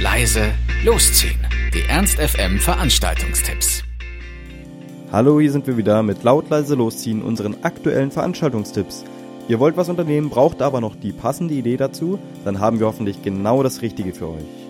leise, losziehen. Die Ernst FM Veranstaltungstipps. Hallo, hier sind wir wieder mit laut leise losziehen unseren aktuellen Veranstaltungstipps. Ihr wollt was unternehmen, braucht aber noch die passende Idee dazu, dann haben wir hoffentlich genau das Richtige für euch.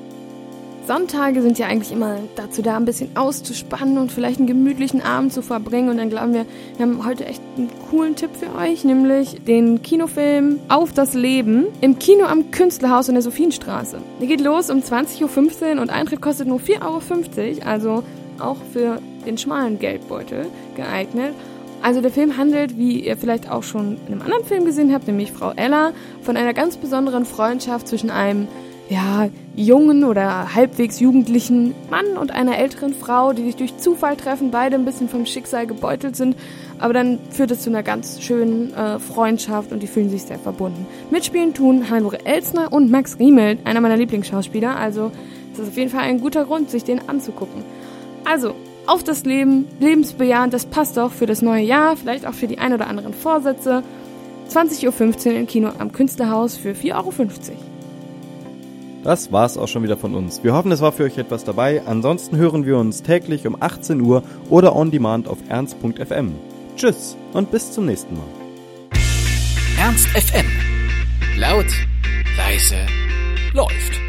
Sonntage sind ja eigentlich immer dazu da, ein bisschen auszuspannen und vielleicht einen gemütlichen Abend zu verbringen. Und dann glauben wir, wir haben heute echt einen coolen Tipp für euch, nämlich den Kinofilm Auf das Leben im Kino am Künstlerhaus in der Sophienstraße. Der geht los um 20.15 Uhr und Eintritt kostet nur 4,50 Euro, also auch für den schmalen Geldbeutel geeignet. Also der Film handelt, wie ihr vielleicht auch schon in einem anderen Film gesehen habt, nämlich Frau Ella, von einer ganz besonderen Freundschaft zwischen einem ja, jungen oder halbwegs jugendlichen Mann und einer älteren Frau, die sich durch Zufall treffen, beide ein bisschen vom Schicksal gebeutelt sind, aber dann führt es zu einer ganz schönen äh, Freundschaft und die fühlen sich sehr verbunden. Mitspielen tun Hannelore Elsner und Max Riemel, einer meiner Lieblingsschauspieler, also es ist auf jeden Fall ein guter Grund, sich den anzugucken. Also, auf das Leben, lebensbejahend, das passt doch für das neue Jahr, vielleicht auch für die ein oder anderen Vorsätze. 20.15 Uhr im Kino am Künstlerhaus für 4,50 Euro. Das war's auch schon wieder von uns. Wir hoffen, es war für euch etwas dabei. Ansonsten hören wir uns täglich um 18 Uhr oder on demand auf ernst.fm. Tschüss und bis zum nächsten Mal. Ernst FM. Laut, leise, läuft.